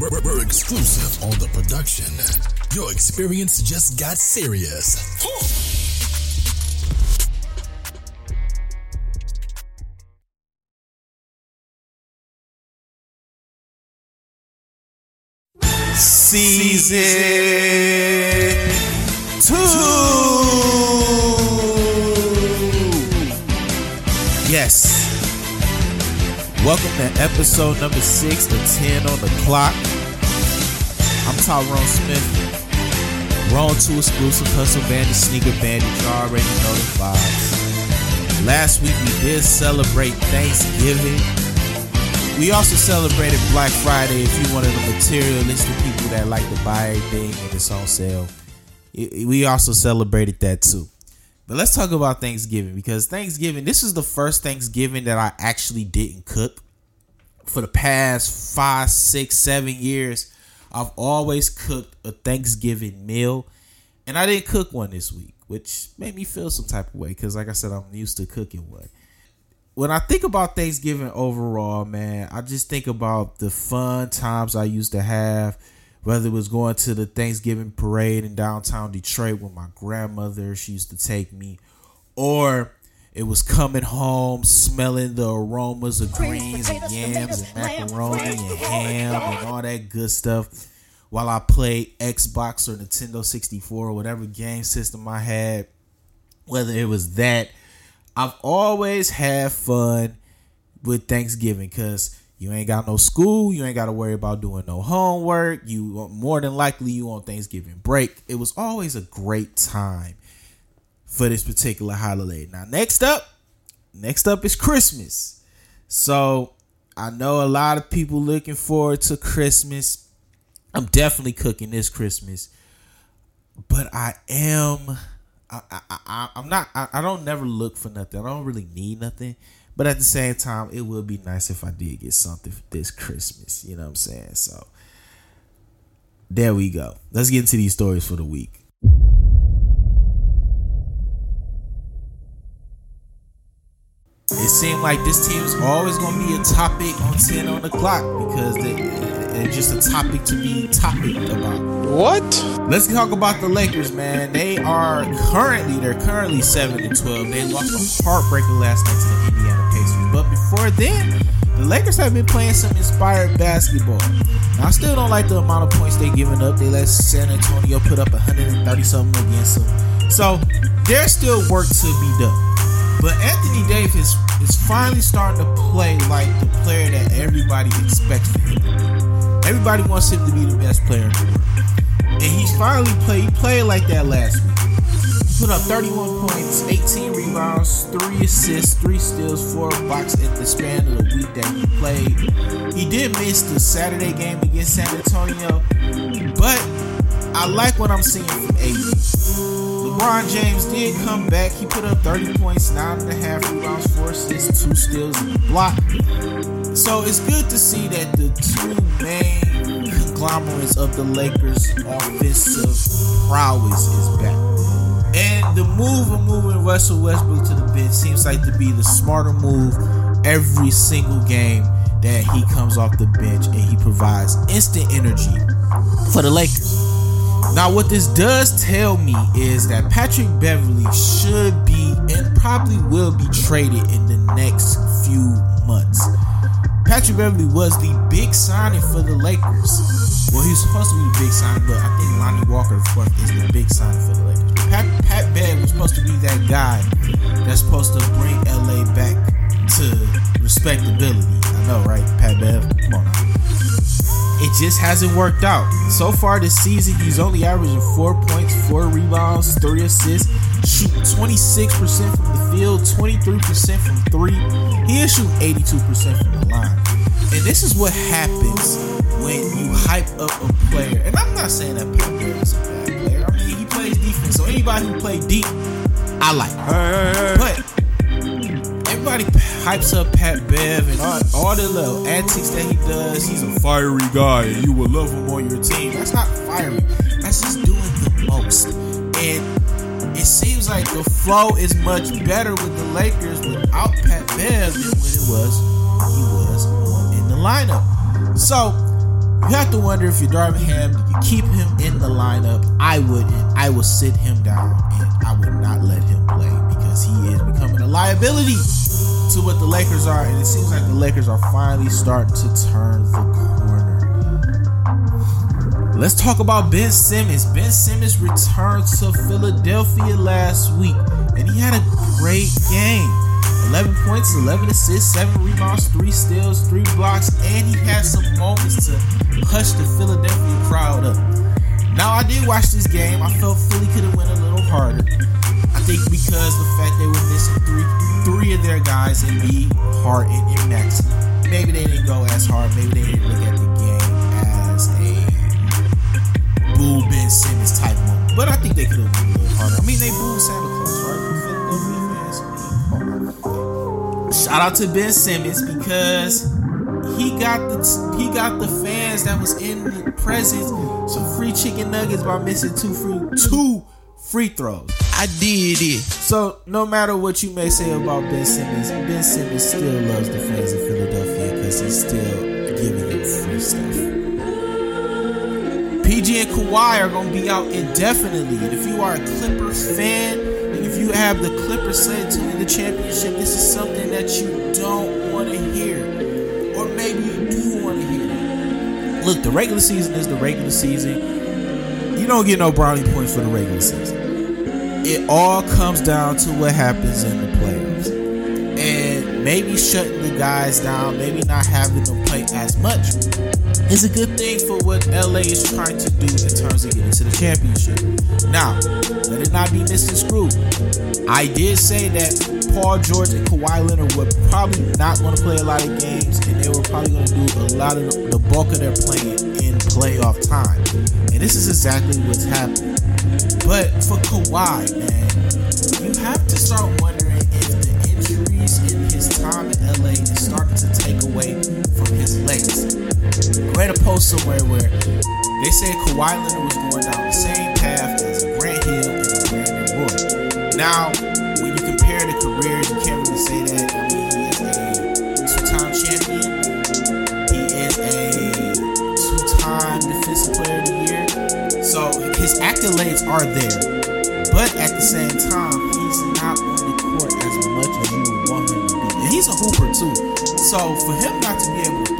We're, we're exclusive on the production. Your experience just got serious. Season Welcome to episode number six of 10 on the clock. I'm Tyrone Smith. Wrong to exclusive hustle bandit, sneaker bandit. You already know the vibes. Last week we did celebrate Thanksgiving. We also celebrated Black Friday. If you're one of the materialistic people that like to buy everything and it's on sale, we also celebrated that too. But let's talk about Thanksgiving because Thanksgiving, this is the first Thanksgiving that I actually didn't cook. For the past five, six, seven years, I've always cooked a Thanksgiving meal, and I didn't cook one this week, which made me feel some type of way because, like I said, I'm used to cooking one when I think about Thanksgiving overall, man, I just think about the fun times I used to have, whether it was going to the Thanksgiving parade in downtown Detroit with my grandmother, she used to take me, or it was coming home smelling the aromas of greens and yams and macaroni and ham and all that good stuff while I played Xbox or Nintendo 64 or whatever game system I had, whether it was that I've always had fun with Thanksgiving because you ain't got no school, you ain't got to worry about doing no homework. You more than likely you on Thanksgiving break. It was always a great time for this particular holiday. Now, next up, next up is Christmas. So I know a lot of people looking forward to Christmas. I'm definitely cooking this Christmas, but I am I, I, I I'm not I, I don't never look for nothing. I don't really need nothing. But at the same time, it would be nice if I did get something this Christmas. You know what I'm saying? So there we go. Let's get into these stories for the week. It seemed like this team's always going to be a topic on 10 on the clock because they, they're just a topic to be topic about. What? Let's talk about the Lakers, man. They are currently they're currently seven and twelve. They lost a heartbreaker last night to the Indiana but before then, the Lakers have been playing some inspired basketball. Now, I still don't like the amount of points they're giving up. They let San Antonio put up 130 something against them, so there's still work to be done. But Anthony Davis is finally starting to play like the player that everybody expects from him. Everybody wants him to be the best player in the world. And he's finally played, he played like that last week. He put up 31 points, 18 rebounds, 3 assists, 3 steals, 4 blocks in the span of the week that he played. He did miss the Saturday game against San Antonio, but I like what I'm seeing from AD. LeBron James did come back. He put up 30 points, 9.5 rebounds, 4 assists, 2 steals, and a block. So it's good to see that the two main conglomerates of the Lakers' offensive prowess is back. The move of moving Russell Westbrook to the bench seems like to be the smarter move every single game that he comes off the bench and he provides instant energy for the Lakers. Now, what this does tell me is that Patrick Beverly should be and probably will be traded in the next few months. Patrick Beverly was the big signing for the Lakers. Well, he was supposed to be the big signing, but I think Lonnie Walker IV is the big signing for the Lakers. Pat, Pat Bev was supposed to be that guy that's supposed to bring LA back to respectability. I know, right? Pat Bev, come on. It just hasn't worked out. So far this season, he's only averaging four points, four rebounds, three assists, shooting 26% from the field, 23% from three. He is shooting 82% from the line. And this is what happens when you hype up a player. And I'm not saying that Pat Bev is a bad anybody who plays deep, I like. But everybody hypes up Pat Bev and all, all, the little antics that he does. He's a fiery guy and you will love him on your team. That's not fiery. That's just doing the most. And it seems like the flow is much better with the Lakers without Pat Bev than when it was he was in the lineup. So You have to wonder if you're Darvin Ham, you keep him in the lineup. I wouldn't. I will sit him down and I would not let him play because he is becoming a liability to what the Lakers are, and it seems like the Lakers are finally starting to turn the corner. Let's talk about Ben Simmons. Ben Simmons returned to Philadelphia last week, and he had a great game. 11 points, 11 assists, 7 rebounds, 3 steals, 3 blocks, and he had some moments to hush the Philadelphia crowd up. Now, I did watch this game. I felt Philly could have went a little harder. I think because the fact they were missing three three of their guys, Embiid, Hart, and, and Maxey. Maybe they didn't go as hard. Maybe they didn't look at the game as a boo Ben Simmons type moment. But I think they could have went a little harder. I mean, they booed Santa Claus, right? Shout out to Ben Simmons because he got the he got the that was in the presence some free chicken nuggets by missing two free two free throws. I did it. So no matter what you may say about Ben Simmons, Ben Simmons still loves the fans of Philadelphia because he's still giving them free stuff. PG and Kawhi are going to be out indefinitely. And if you are a Clippers fan, and if you have the Clippers set to win the championship, this is something that you don't want to hear. Look, the regular season is the regular season. You don't get no brownie points for the regular season. It all comes down to what happens in the playoffs. And maybe shutting the guys down, maybe not having them play as much is a good thing for what LA is trying to do in terms of getting to the championship. Now, let it not be misconstrued. I did say that Paul George and Kawhi Leonard were probably not going to play a lot of games, and they were probably going to do a lot of the, bulk of their playing in playoff time. And this is exactly what's happening. But for Kawhi, man, you have to start wondering somewhere where they said Kawhi Leonard was going down the same path as Grant Hill and Brandon Roy. Now, when you compare the careers, you can't really say that. I mean, he is a two-time champion. He is a two-time defensive player of the year. So his accolades are there. But at the same time, he's not on the court as much as you would want him to be. And he's a hooper too. So for him not to be able to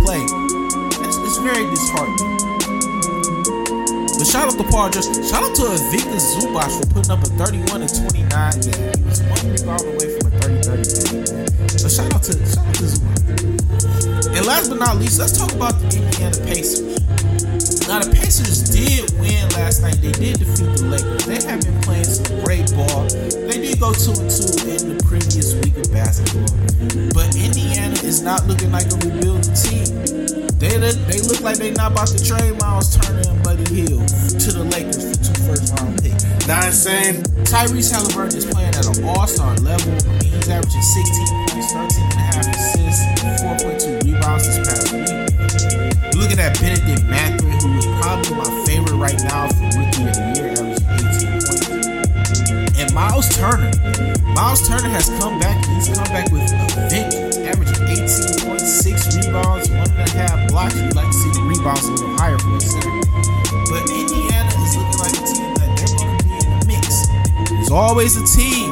very disheartening. But shout out to Paul George. Shout out to Ivica Zubac for putting up a 31 and 29 game. He was one rebound away from a 30 30 game. So shout out to shout out to Zubac. And last but not least, let's talk about the Indiana Pacers. Now the Pacers did win last night. They did defeat the Lakers. They have been playing some great ball. They did go two and two in the previous week of basketball. But Indiana is not looking like a rebuilding team. They look, they look like they not about to trade Miles Turner and Buddy Hield to the Lakers for two first round picks. Not saying Tyrese Halliburton is playing at an all-star level. I mean, he's averaging 16 points, 13 and a half assists, 4.2 rebounds this past week. You're looking at Benedict Mathurin, who is probably my favorite right now for rookie of the year, averaging 18 points. And Miles Turner. Miles Turner has come back. He's come back with always a team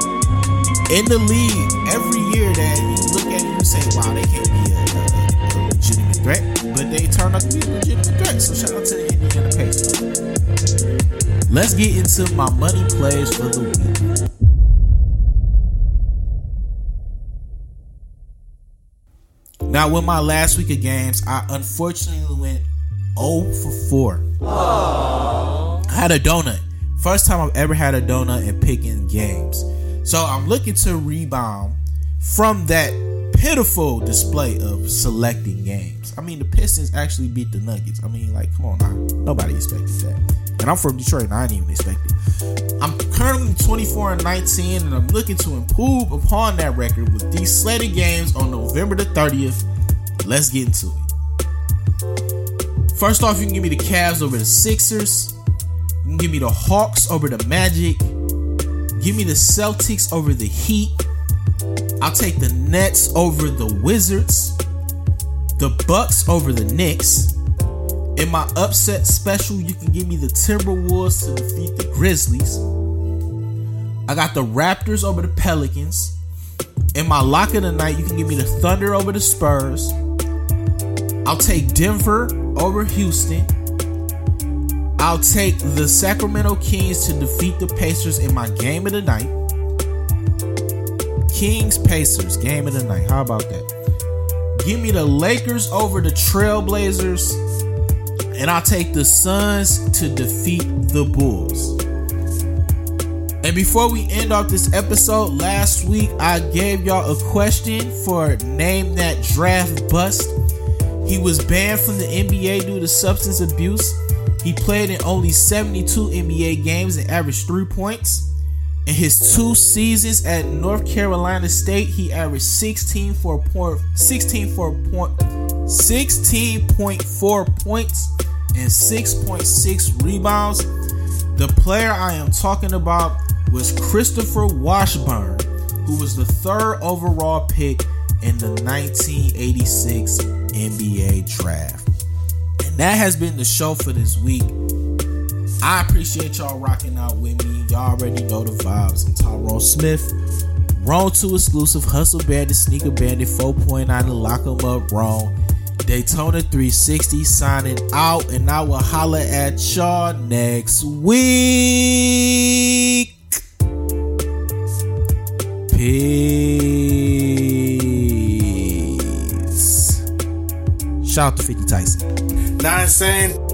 in the league every year that you look at and you say, wow, they can't be a, a, a legitimate threat. But they turn out to be a legitimate threat. So shout out to the Indiana Pacers. Let's get into my money plays for the week. Now, with my last week of games, I unfortunately went 0 for 4. I had a donut. First time I've ever had a donut and picking games. So I'm looking to rebound from that pitiful display of selecting games. I mean, the Pistons actually beat the Nuggets. I mean, like, come on now. Nobody expected that. And I'm from Detroit and I didn't even expect it. I'm currently 24 and 19, and I'm looking to improve upon that record with these slated games on November the 30th. Let's get into it. First off, you can give me the Cavs over the Sixers. Give me the Hawks over the Magic. Give me the Celtics over the Heat. I'll take the Nets over the Wizards. The Bucks over the Knicks. In my upset special, you can give me the Timberwolves to defeat the Grizzlies. I got the Raptors over the Pelicans. In my lock of the night, you can give me the Thunder over the Spurs. I'll take Denver over Houston. I'll take the Sacramento Kings to defeat the Pacers in my game of the night. Kings Pacers game of the night. How about that? Give me the Lakers over the Trailblazers. And I'll take the Suns to defeat the Bulls. And before we end off this episode, last week I gave y'all a question for Name That Draft Bust. He was banned from the NBA due to substance abuse. He played in only 72 NBA games and averaged three points. In his two seasons at North Carolina State, he averaged 16 for point, 16 for point, 16.4 points and 6.6 rebounds. The player I am talking about was Christopher Washburn, who was the third overall pick in the 1986 NBA draft. And that has been the show for this week. I appreciate y'all rocking out with me. Y'all already know the vibes. I'm Tyrone Smith. Wrong 2 exclusive Hustle Bandit, Sneaker Bandit 4.9 to lock 'em up wrong. Daytona 360 signing out, and I will holla at y'all next week. Peace. Shout out to 50 Tyson. Not insane.